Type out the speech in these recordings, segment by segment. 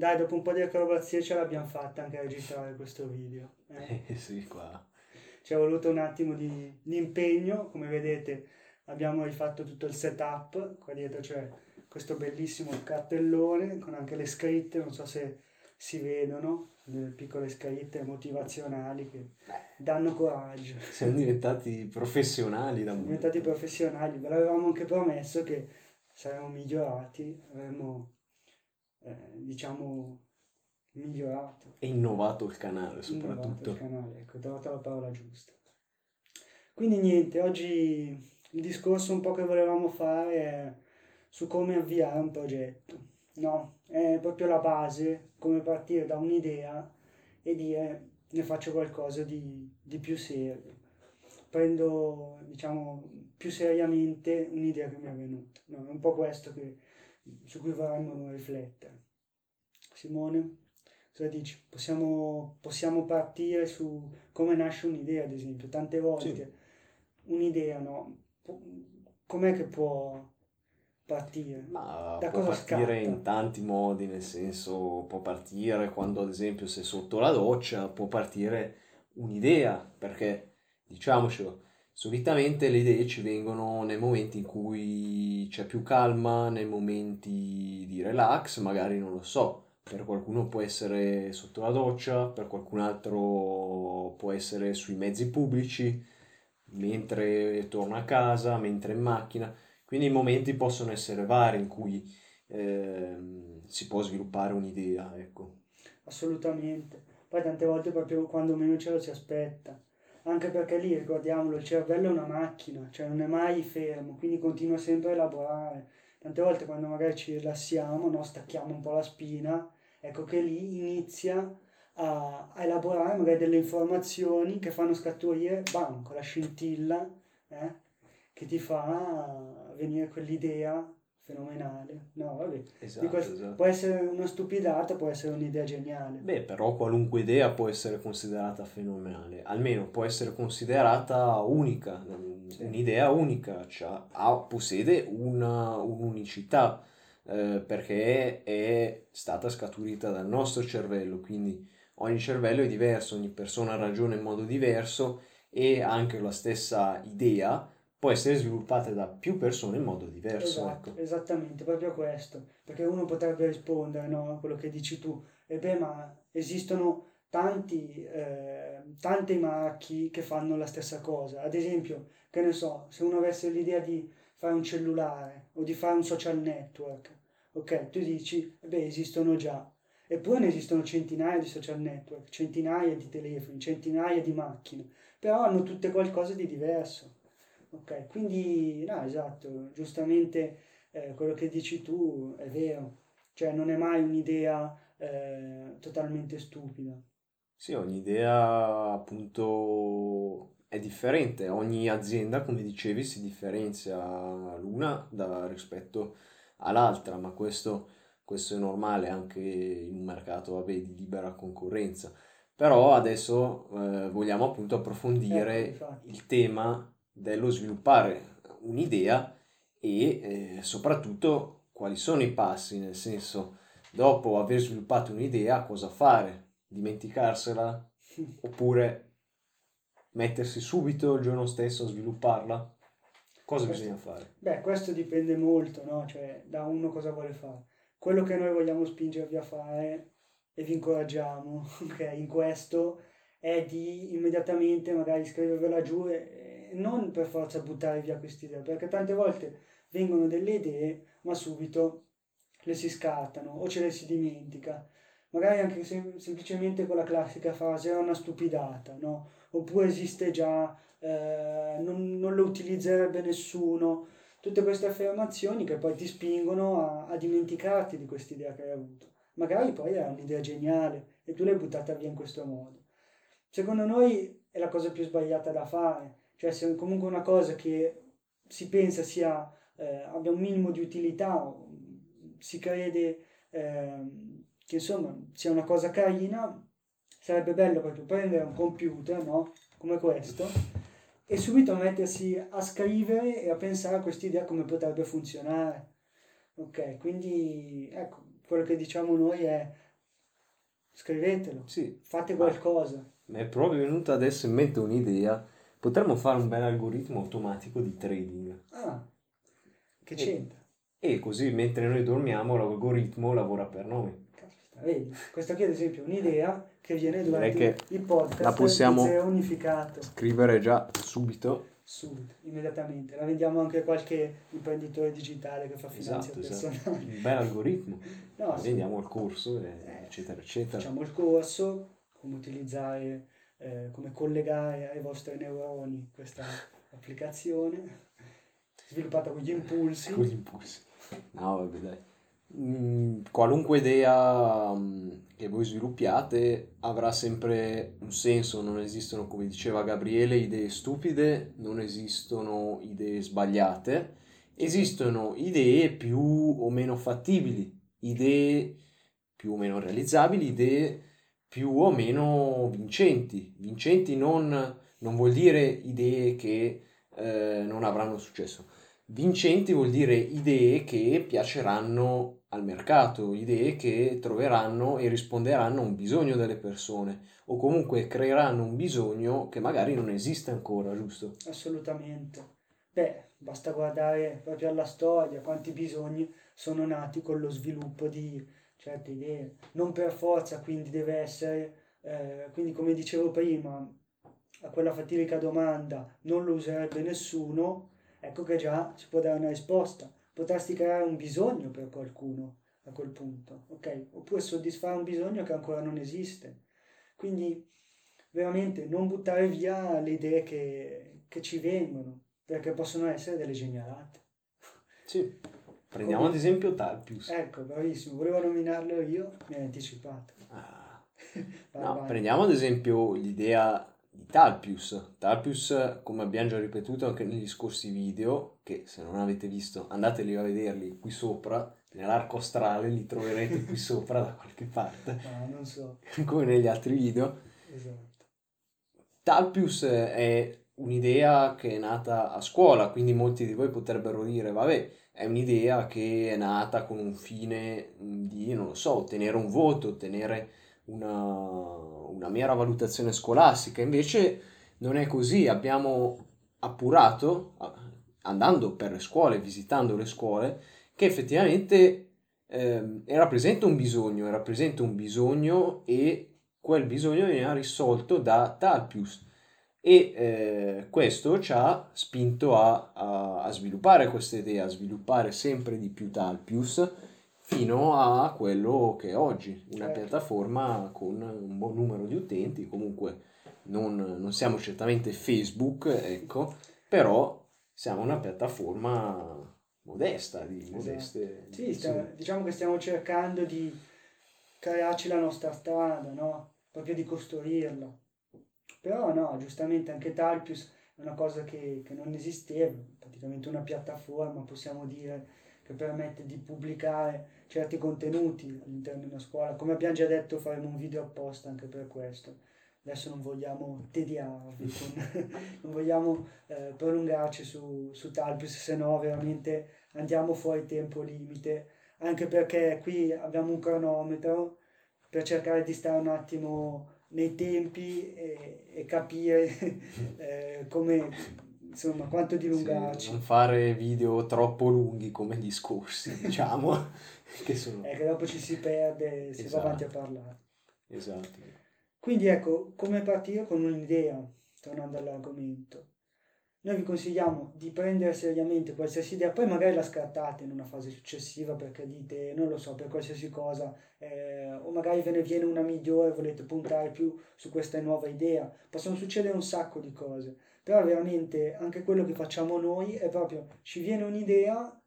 Dai, dopo un po' di acrobazia ce l'abbiamo fatta anche a registrare questo video. Eh, eh sì, qua. Ci è voluto un attimo di, di, impegno, come vedete abbiamo rifatto tutto il setup, qua dietro c'è questo bellissimo cartellone con anche le scritte, non so se si vedono, le piccole scritte motivazionali che danno coraggio. Siamo diventati professionali da Siamo diventati professionali, ve l'avevamo anche promesso che saremmo migliorati, avremmo eh, diciamo, migliorato. E innovato il canale soprattutto. Innovato il canale, ecco, trovato la parola giusta. Quindi niente, oggi il discorso un po' che volevamo fare è su come avviare un progetto. No, è proprio la base, come partire da un'idea e dire ne faccio qualcosa di, di più serio. Prendo, diciamo, più seriamente un'idea che mi è venuta. No, è un po' questo che su cui vorremmo riflettere. Simone, cosa dici? Possiamo, possiamo partire su come nasce un'idea, ad esempio. Tante volte sì. un'idea, no? Com'è che può partire? Ma da può partire scatta? in tanti modi, nel senso può partire quando ad esempio sei sotto la doccia, può partire un'idea, perché diciamocelo, Solitamente le idee ci vengono nei momenti in cui c'è più calma, nei momenti di relax, magari non lo so, per qualcuno può essere sotto la doccia, per qualcun altro può essere sui mezzi pubblici, mentre torna a casa, mentre in macchina. Quindi i momenti possono essere vari in cui eh, si può sviluppare un'idea, ecco. Assolutamente. Poi tante volte proprio quando meno ce lo si aspetta anche perché lì, ricordiamolo, il cervello è una macchina, cioè non è mai fermo, quindi continua sempre a elaborare. Tante volte quando magari ci rilassiamo, no, stacchiamo un po' la spina, ecco che lì inizia a, a elaborare magari delle informazioni che fanno scaturire, bam, con la scintilla, eh, che ti fa venire quell'idea fenomenale. No, vabbè. Esatto, questo, esatto. Può essere una stupidata, può essere un'idea geniale. Beh, però qualunque idea può essere considerata fenomenale, almeno può essere considerata unica, sì. un'idea unica, cioè ha, possiede una, un'unicità eh, perché è stata scaturita dal nostro cervello, quindi ogni cervello è diverso, ogni persona ragiona in modo diverso e anche la stessa idea può essere sviluppata da più persone in modo diverso. Esatto, ecco. Esattamente, proprio questo, perché uno potrebbe rispondere no, a quello che dici tu, e beh ma esistono tanti, eh, tanti marchi che fanno la stessa cosa, ad esempio, che ne so, se uno avesse l'idea di fare un cellulare o di fare un social network, ok, tu dici, beh esistono già, eppure ne esistono centinaia di social network, centinaia di telefoni, centinaia di macchine, però hanno tutte qualcosa di diverso Ok, quindi no, esatto, giustamente eh, quello che dici tu è vero, cioè non è mai un'idea eh, totalmente stupida. Sì, ogni idea appunto è differente, ogni azienda, come dicevi, si differenzia l'una da, rispetto all'altra, ma questo, questo, è normale anche in un mercato vabbè, di libera concorrenza. Però adesso eh, vogliamo appunto approfondire ecco, il tema dello sviluppare un'idea e eh, soprattutto quali sono i passi, nel senso dopo aver sviluppato un'idea cosa fare, dimenticarsela oppure mettersi subito il giorno stesso a svilupparla? Cosa questo, bisogna fare? Beh, questo dipende molto, no? Cioè, da uno cosa vuole fare. Quello che noi vogliamo spingervi a fare e vi incoraggiamo, ok, in questo è di immediatamente magari scrivervela giù e, non per forza buttare via queste idee, perché tante volte vengono delle idee, ma subito le si scartano o ce le si dimentica. Magari anche sem- semplicemente con la classica frase era una stupidata, no? Oppure esiste già, eh, non, non, lo utilizzerebbe nessuno. Tutte queste affermazioni che poi ti spingono a, a dimenticarti di quest'idea che hai avuto. Magari poi era un'idea geniale e tu l'hai buttata via in questo modo. Secondo noi è la cosa più sbagliata da fare, cioè se comunque una cosa che si pensa sia, eh, abbia un minimo di utilità, si crede eh, che insomma sia una cosa carina, sarebbe bello proprio prendere un computer, no? Come questo, e subito mettersi a scrivere e a pensare a quest'idea come potrebbe funzionare. Ok, quindi ecco, quello che diciamo noi è scrivetelo, Sì. fate qualcosa. Mi è proprio venuta adesso in mente un'idea. Potremmo fare un bel algoritmo automatico di trading. Ah, che E- c'entra? E così mentre noi dormiamo l'algoritmo lavora per noi. Caspita, vedi? Questa qui ad esempio è un'idea che viene durante che il podcast la possiamo- Unificato. Scrivere già subito. Subito, immediatamente. La vendiamo anche a qualche imprenditore digitale che fa finanza Esatto, esatto. personale. Un bel algoritmo. No. Vendiamo il corso, e- Eh, eccetera, eccetera. Facciamo il corso, come utilizzare, eh, come collegare ai vostri neuroni questa applicazione, sviluppata con gli impulsi. Con gli impulsi. No, vabbè, dai. Mm, qualunque idea mm, che voi sviluppiate avrà sempre un senso, non esistono, come diceva Gabriele, idee stupide, non esistono idee sbagliate, esistono idee più o meno fattibili, idee più o meno realizzabili, idee più o meno vincenti. Vincenti non, non vuol dire idee che eh, non avranno successo. Vincenti vuol dire idee che piaceranno al mercato, idee che troveranno e risponderanno a un bisogno delle persone o comunque creeranno un bisogno che magari non esiste ancora, giusto? Assolutamente. Beh, basta guardare proprio alla storia, quanti bisogni sono nati con lo sviluppo di certe idee. Non per forza, quindi deve essere, eh, quindi come dicevo prima, a quella fatidica domanda non lo userebbe nessuno, ecco che già si può dare una risposta. Potresti creare un bisogno per qualcuno a quel punto, ok? Oppure soddisfare un bisogno che ancora non esiste. Quindi veramente non buttare via le idee che, che ci vengono, perché possono essere delle genialate. Sì. Prendiamo ad esempio Talpius. Ecco, bravissimo, volevo nominarlo io, mi hai anticipato. Ah. Vai, No, vai. prendiamo ad esempio l'idea di Talpius. Talpius, come abbiamo già ripetuto anche negli scorsi video, che se non avete visto andateli a vederli qui sopra, nell'arco astrale li troverete qui sopra da qualche parte, No, non so, come negli altri video. esatto. Talpius è un'idea che è nata a scuola, quindi molti di voi potrebbero dire, vabbè, è un'idea che è nata con un fine di, non lo so, ottenere un voto, ottenere una, una mera valutazione scolastica. Invece non è così, abbiamo appurato, andando per le scuole, visitando le scuole, che effettivamente ehm, era un bisogno, era un bisogno e quel bisogno veniva risolto da Talpius e eh, questo ci ha spinto a, a- a sviluppare questa idea, a sviluppare sempre di più Talpius fino a quello che è oggi, una Certo. piattaforma con un buon numero di utenti, comunque non, non siamo certamente Facebook, ecco, però siamo una piattaforma modesta, di modeste Sì, dimensioni. sta- diciamo che stiamo cercando di crearci la nostra strada, no? Proprio di costruirla. Però no, giustamente anche Talpius è una cosa che, che non esisteva, praticamente una piattaforma, possiamo dire, che permette di pubblicare certi contenuti all'interno di una scuola. Come abbiamo già detto, faremo un video apposta anche per questo. Adesso non vogliamo tediarvi, con- non vogliamo eh, prolungarci su, su Talpius, se no veramente andiamo fuori tempo limite, anche perché qui abbiamo un cronometro per cercare di stare un attimo nei tempi e, e capire eh, come, insomma, quanto Sì, dilungarci. non fare video troppo lunghi come gli scorsi, diciamo, che sono... È che dopo ci si perde, si Esatto. va avanti a parlare. Esatto. Quindi ecco, come partire con un'idea, tornando all'argomento. Noi vi consigliamo di prendere seriamente qualsiasi idea, poi magari la scartate in una fase successiva perché dite, non lo so, per qualsiasi cosa, eh, o magari ve ne viene una migliore, volete puntare più su questa nuova idea. Possono succedere un sacco di cose, però veramente anche quello che facciamo noi è proprio, ci viene un'idea,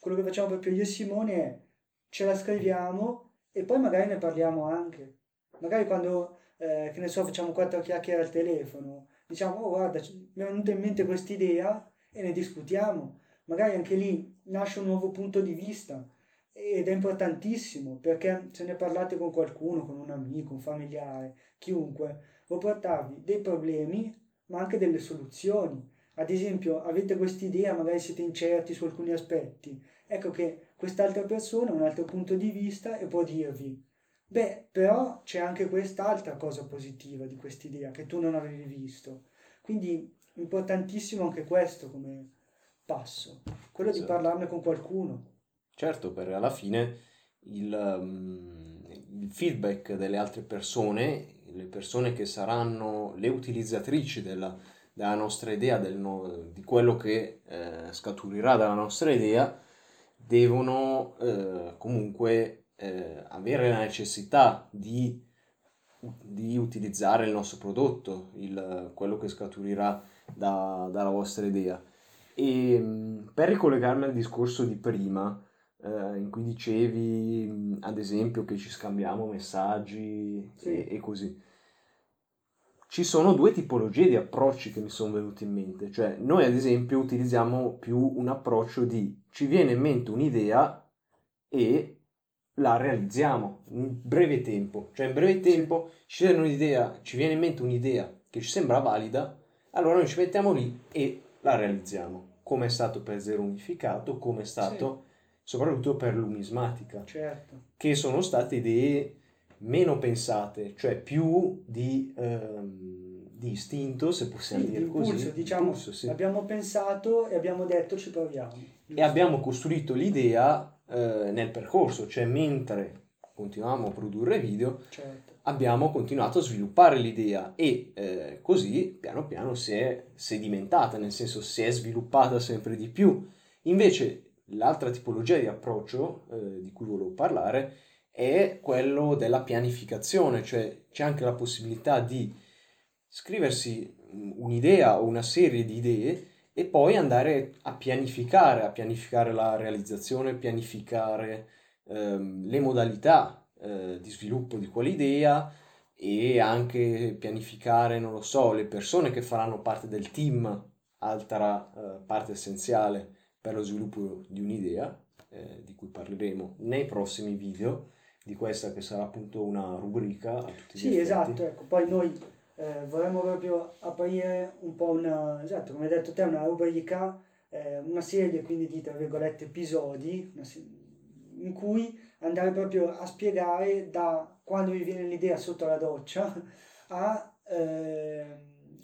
quello che facciamo proprio io e Simone è, ce la scriviamo e poi magari ne parliamo anche. Magari quando eh, che ne so, facciamo quattro chiacchiere al telefono, diciamo, oh guarda, mi è venuta in mente quest'idea e ne discutiamo. Magari anche lì nasce un nuovo punto di vista ed è importantissimo perché se ne parlate con qualcuno, con un amico, un familiare, chiunque, può portarvi dei problemi ma anche delle soluzioni. Ad esempio, avete quest'idea, magari siete incerti su alcuni aspetti, ecco che quest'altra persona ha un altro punto di vista e può dirvi Beh, però c'è anche quest'altra cosa positiva di quest'idea che tu non avevi visto. Quindi importantissimo anche questo come passo, quello esatto. di parlarne con qualcuno. Certo, perché alla fine il, um, il, feedback delle altre persone, le persone che saranno le utilizzatrici della, della nostra idea, del no, di quello che eh, scaturirà dalla nostra idea, devono eh, comunque eh, avere la necessità di, di, utilizzare il nostro prodotto, il, quello che scaturirà da, dalla vostra idea. E mm, per ricollegarmi al discorso di prima, eh, in cui dicevi, mm, ad esempio, che ci scambiamo messaggi sì. e, e, così, ci sono due tipologie di approcci che mi sono venuti in mente. Cioè, noi ad esempio utilizziamo più un approccio di ci viene in mente un'idea e la realizziamo in breve tempo. Cioè, in breve tempo ci viene un'idea, ci viene in mente un'idea che ci sembra valida, allora noi ci mettiamo lì e la realizziamo come è stato per Zero Unificato, come è stato sì. soprattutto per l'umismatica, certo. che sono state idee meno pensate, cioè più di, ehm, di istinto, se possiamo sì, dire impulso, così. Diciamo, impulso, sì. abbiamo pensato e abbiamo detto ci proviamo. E abbiamo costruito l'idea eh, nel percorso, cioè mentre continuavamo a produrre video, certo abbiamo continuato a sviluppare l'idea e eh, così piano piano si è sedimentata, nel senso si è sviluppata sempre di più. Invece l'altra tipologia di approccio eh, di cui volevo parlare è quello della pianificazione, cioè c'è anche la possibilità di scriversi un'idea o una serie di idee e poi andare a pianificare, a pianificare la realizzazione, pianificare ehm, le modalità eh, di sviluppo di quell'idea e anche pianificare, non lo so, le persone che faranno parte del team, altra eh, parte essenziale per lo sviluppo di un'idea, eh, di cui parleremo nei prossimi video, di questa che sarà appunto una rubrica a tutti Sì, esatto, ecco, poi noi eh, vorremmo proprio aprire un po' una, esatto, come hai detto te, una rubrica, eh, una serie quindi di, tra virgolette, episodi, una, in cui andare proprio a spiegare da quando mi viene l'idea sotto la doccia a eh,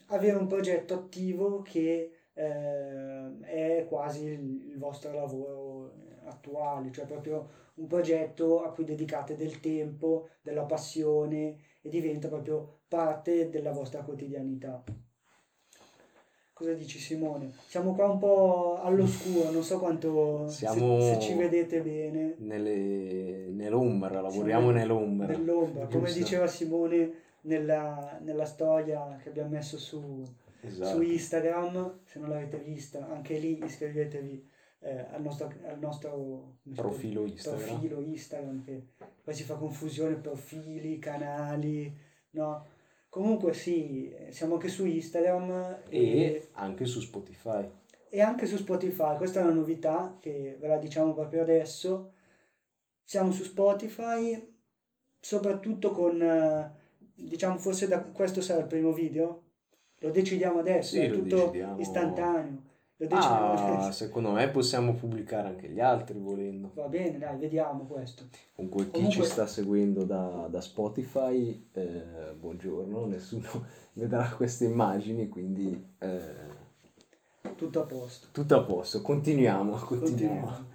avere un progetto attivo che eh, è quasi il, il, vostro lavoro attuale, cioè proprio un progetto a cui dedicate del tempo, della passione e diventa proprio parte della vostra quotidianità. Cosa dici Simone? Siamo qua un po' all'oscuro, non so quanto Siamo se, se ci vedete bene. Nelle, nell'ombra, lavoriamo Siamo nell'ombra. Nell'ombra, Giusto. come diceva Simone nella, nella, storia che abbiamo messo su, esatto. su, Instagram, se non l'avete vista, anche lì iscrivetevi eh, al nostro, al nostro profilo, Instagram. profilo Instagram, che poi si fa confusione, profili, canali, no? Comunque sì, siamo anche su Instagram. E, e, anche su Spotify. E anche su Spotify, questa è una novità che ve la diciamo proprio adesso. Siamo su Spotify, soprattutto con, diciamo forse da questo sarà il primo video. Lo decidiamo adesso, sì, è tutto decidiamo. istantaneo. Ah, secondo me possiamo pubblicare anche gli altri volendo. Va bene, dai, vediamo questo. Comunque, chi Comunque... ci sta seguendo da, da Spotify, eh, buongiorno, nessuno vedrà queste immagini, quindi... Eh, tutto a posto. Tutto a posto, continuiamo, continuiamo. continuiamo.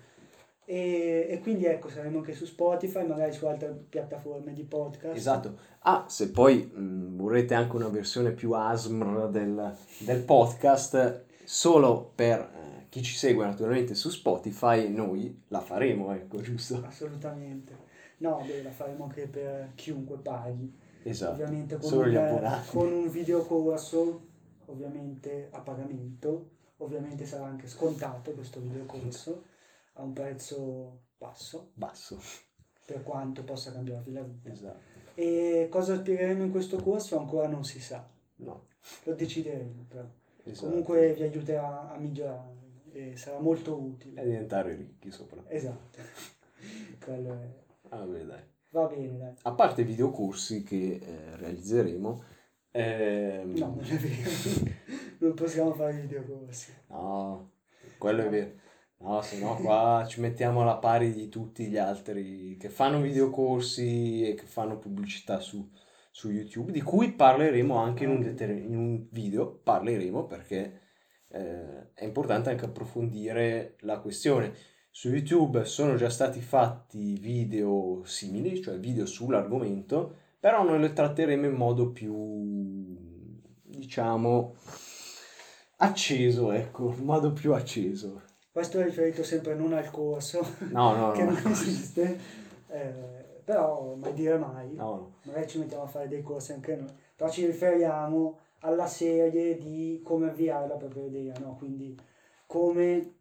E, e, quindi ecco, saremo anche su Spotify, magari su altre piattaforme di podcast. Esatto. Ah, se poi mh, vorrete anche una versione più ASMR del, del podcast, solo per eh, chi ci segue naturalmente su Spotify, noi la faremo, ecco, giusto? Assolutamente. No, beh, la faremo anche per chiunque paghi. Esatto. Ovviamente con, un, con un videocorso, ovviamente a pagamento, ovviamente sarà anche scontato questo videocorso a un prezzo basso. Basso. Per quanto possa cambiarvi la vita. Esatto. E cosa spiegheremo in questo corso ancora non si sa. No. Lo decideremo però. Esatto. Comunque vi aiuterà a migliorare e sarà molto utile. A diventare ricchi sopra. Esatto. Quello è... Ah, beh, dai. Va bene, dai. A parte i videocorsi che eh, realizzeremo, ehm... no, non è vero. non possiamo fare videocorsi. No, quello è vero. No, se no qua ci mettiamo alla pari di tutti gli altri che fanno videocorsi e che fanno pubblicità su, su YouTube, di cui parleremo anche in un, deter- in un video, parleremo perché eh, è importante anche approfondire la questione. Su YouTube sono già stati fatti video simili, cioè video sull'argomento, però noi le tratteremo in modo più, diciamo, acceso, ecco, in modo più acceso. Questo è riferito sempre non al corso, no, no, che no. non esiste, eh, però mai dire mai, no, magari ci mettiamo a fare dei corsi anche noi, però ci riferiamo alla serie di come avviare la propria idea, no? quindi come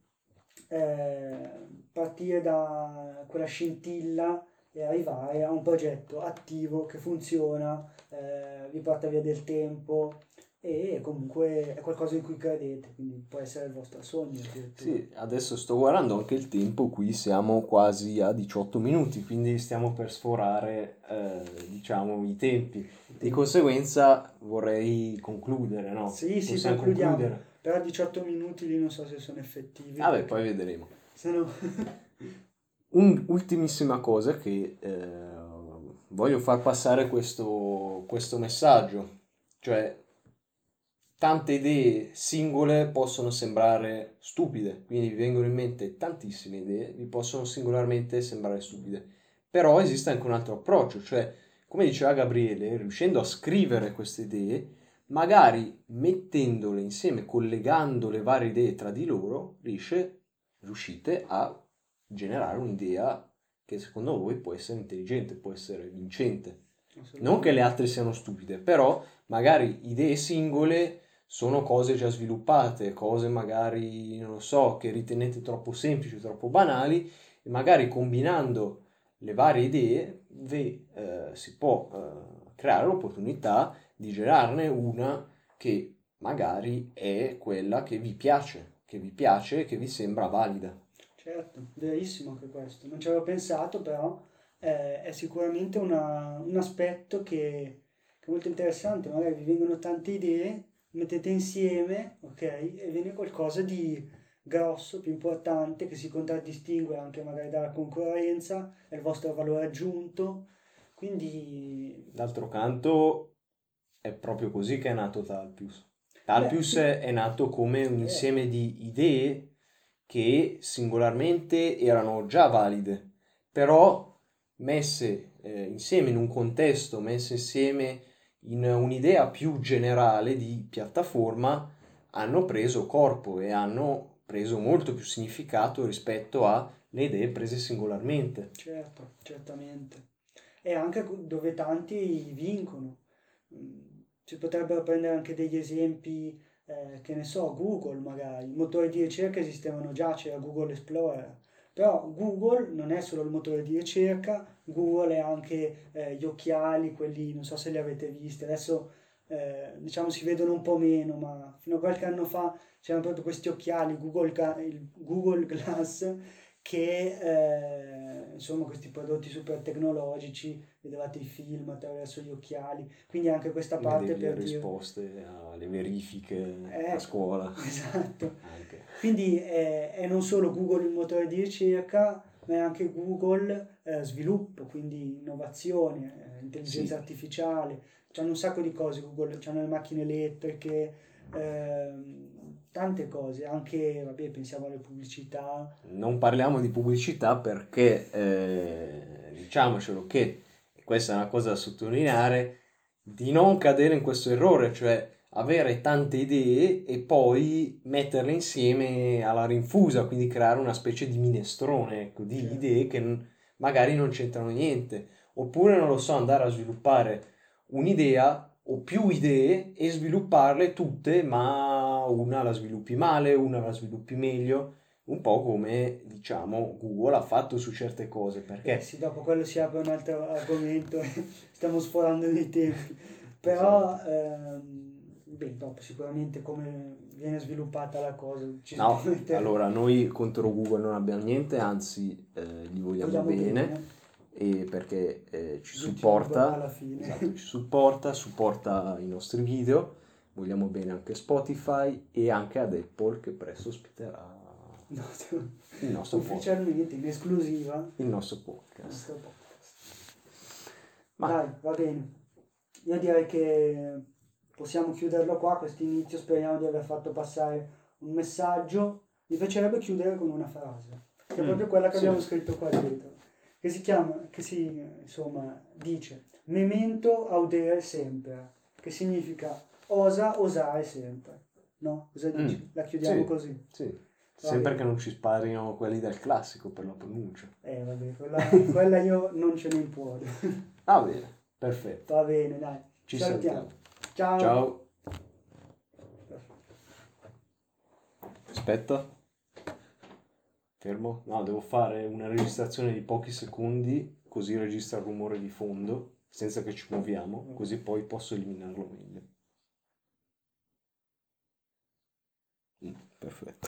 eh, partire da quella scintilla e arrivare a un progetto attivo che funziona, eh, vi porta via del tempo, e comunque è qualcosa in cui credete, quindi può essere il vostro sogno. Sì, adesso sto guardando anche il tempo, qui siamo quasi a 18 minuti, quindi stiamo per sforare eh, diciamo i tempi. Di conseguenza vorrei concludere, no? Sì, sì, concludiamo. Concludere. Però a 18 minuti lì non so se sono effettivi. Vabbè, perché... poi vedremo. No... Un'ultimissima cosa che eh, voglio far passare questo, questo messaggio, cioè tante idee singole possono sembrare stupide, quindi vi vengono in mente tantissime idee, vi possono singolarmente sembrare stupide. Però esiste anche un altro approccio, cioè, come diceva Gabriele, riuscendo a scrivere queste idee, magari mettendole insieme, collegando le varie idee tra di loro, riesce, riuscite a generare un'idea che secondo voi può essere intelligente, può essere vincente. Non che le altre siano stupide, però magari idee singole sono cose già sviluppate, cose magari, non lo so, che ritenete troppo semplici, troppo banali, e magari combinando le varie idee vi, eh, si può eh, creare l'opportunità di generarne una che magari è quella che vi piace, che vi piace e che vi sembra valida. Certo, verissimo anche questo. Non ci avevo pensato, però eh, è sicuramente una, un aspetto che, che è molto interessante. Magari vi vengono tante idee mettete insieme, ok? E viene qualcosa di grosso, più importante, che si contraddistingue anche magari dalla concorrenza, è il vostro valore aggiunto. Quindi... D'altro canto è proprio così che è nato Talpius. Talpius Beh, è nato come un insieme di idee che singolarmente erano già valide, però messe eh, insieme in un contesto, messe insieme in un'idea più generale di piattaforma hanno preso corpo e hanno preso molto più significato rispetto alle idee prese singolarmente. Certo, certamente. E anche dove tanti vincono. Mm, si potrebbero prendere anche degli esempi, eh, che ne so, Google magari. I motori di ricerca esistevano già, c'era Google Explorer però Google non è solo il motore di ricerca, Google è anche eh, gli occhiali, quelli non so se li avete visti, adesso eh, diciamo si vedono un po' meno, ma fino a qualche anno fa c'erano proprio questi occhiali, Google, Google Glass, che eh, insomma questi prodotti super tecnologici, vedevate i film attraverso gli occhiali, quindi anche questa parte per le risposte dire... alle verifiche eh, a scuola. Esatto. Quindi è, è, non solo Google il motore di ricerca, ma è anche Google eh, sviluppo, quindi innovazione, eh, intelligenza sì. artificiale, c'hanno un sacco di cose Google, hanno le macchine elettriche, ehm, tante cose, anche, vabbè, pensiamo alle pubblicità. Non parliamo di pubblicità perché, eh, diciamocelo che, questa è una cosa da sottolineare, di non cadere in questo errore, cioè avere tante idee e poi metterle insieme alla rinfusa, quindi creare una specie di minestrone ecco, di certo. idee che magari non c'entrano niente. Oppure, non lo so, andare a sviluppare un'idea o più idee e svilupparle tutte, ma una la sviluppi male, una la sviluppi meglio, un po' come diciamo Google ha fatto su certe cose. Perché? Sì, dopo quello si apre un altro argomento, stiamo sforando nei tempi. Però esatto. ehm, beh, dopo sicuramente come viene sviluppata la cosa. No, allora noi contro Google non abbiamo niente, anzi eh, gli vogliamo, vogliamo bene, bene. E perché eh, ci supporta, esatto, ci supporta, supporta i nostri video, vogliamo bene anche Spotify e anche ad Apple che presto ospiterà il nostro ufficialmente podcast. in esclusiva il nostro podcast. Il nostro podcast. Ma... Dai, va bene. Io direi che possiamo chiuderlo qua, questo inizio, speriamo di aver fatto passare un messaggio. Mi piacerebbe chiudere con una frase, che è mm, proprio quella che sì. abbiamo scritto qua dietro, che si chiama, che si, insomma, dice, memento audere sempre, che significa osa osare sempre. No? Cosa dici? Mm. La chiudiamo sì, così? Sì. Sempre che non ci sparino quelli del classico per la pronuncia. Eh, vabbè, quella, quella io non ce ne importa. Va bene, perfetto. Va bene, dai. Ci salutiamo. Ciao. Ciao. Aspetta. Fermo. No, devo fare una registrazione di pochi secondi, così registra il rumore di fondo, senza che ci muoviamo, così poi posso eliminarlo meglio. Mm, perfetto.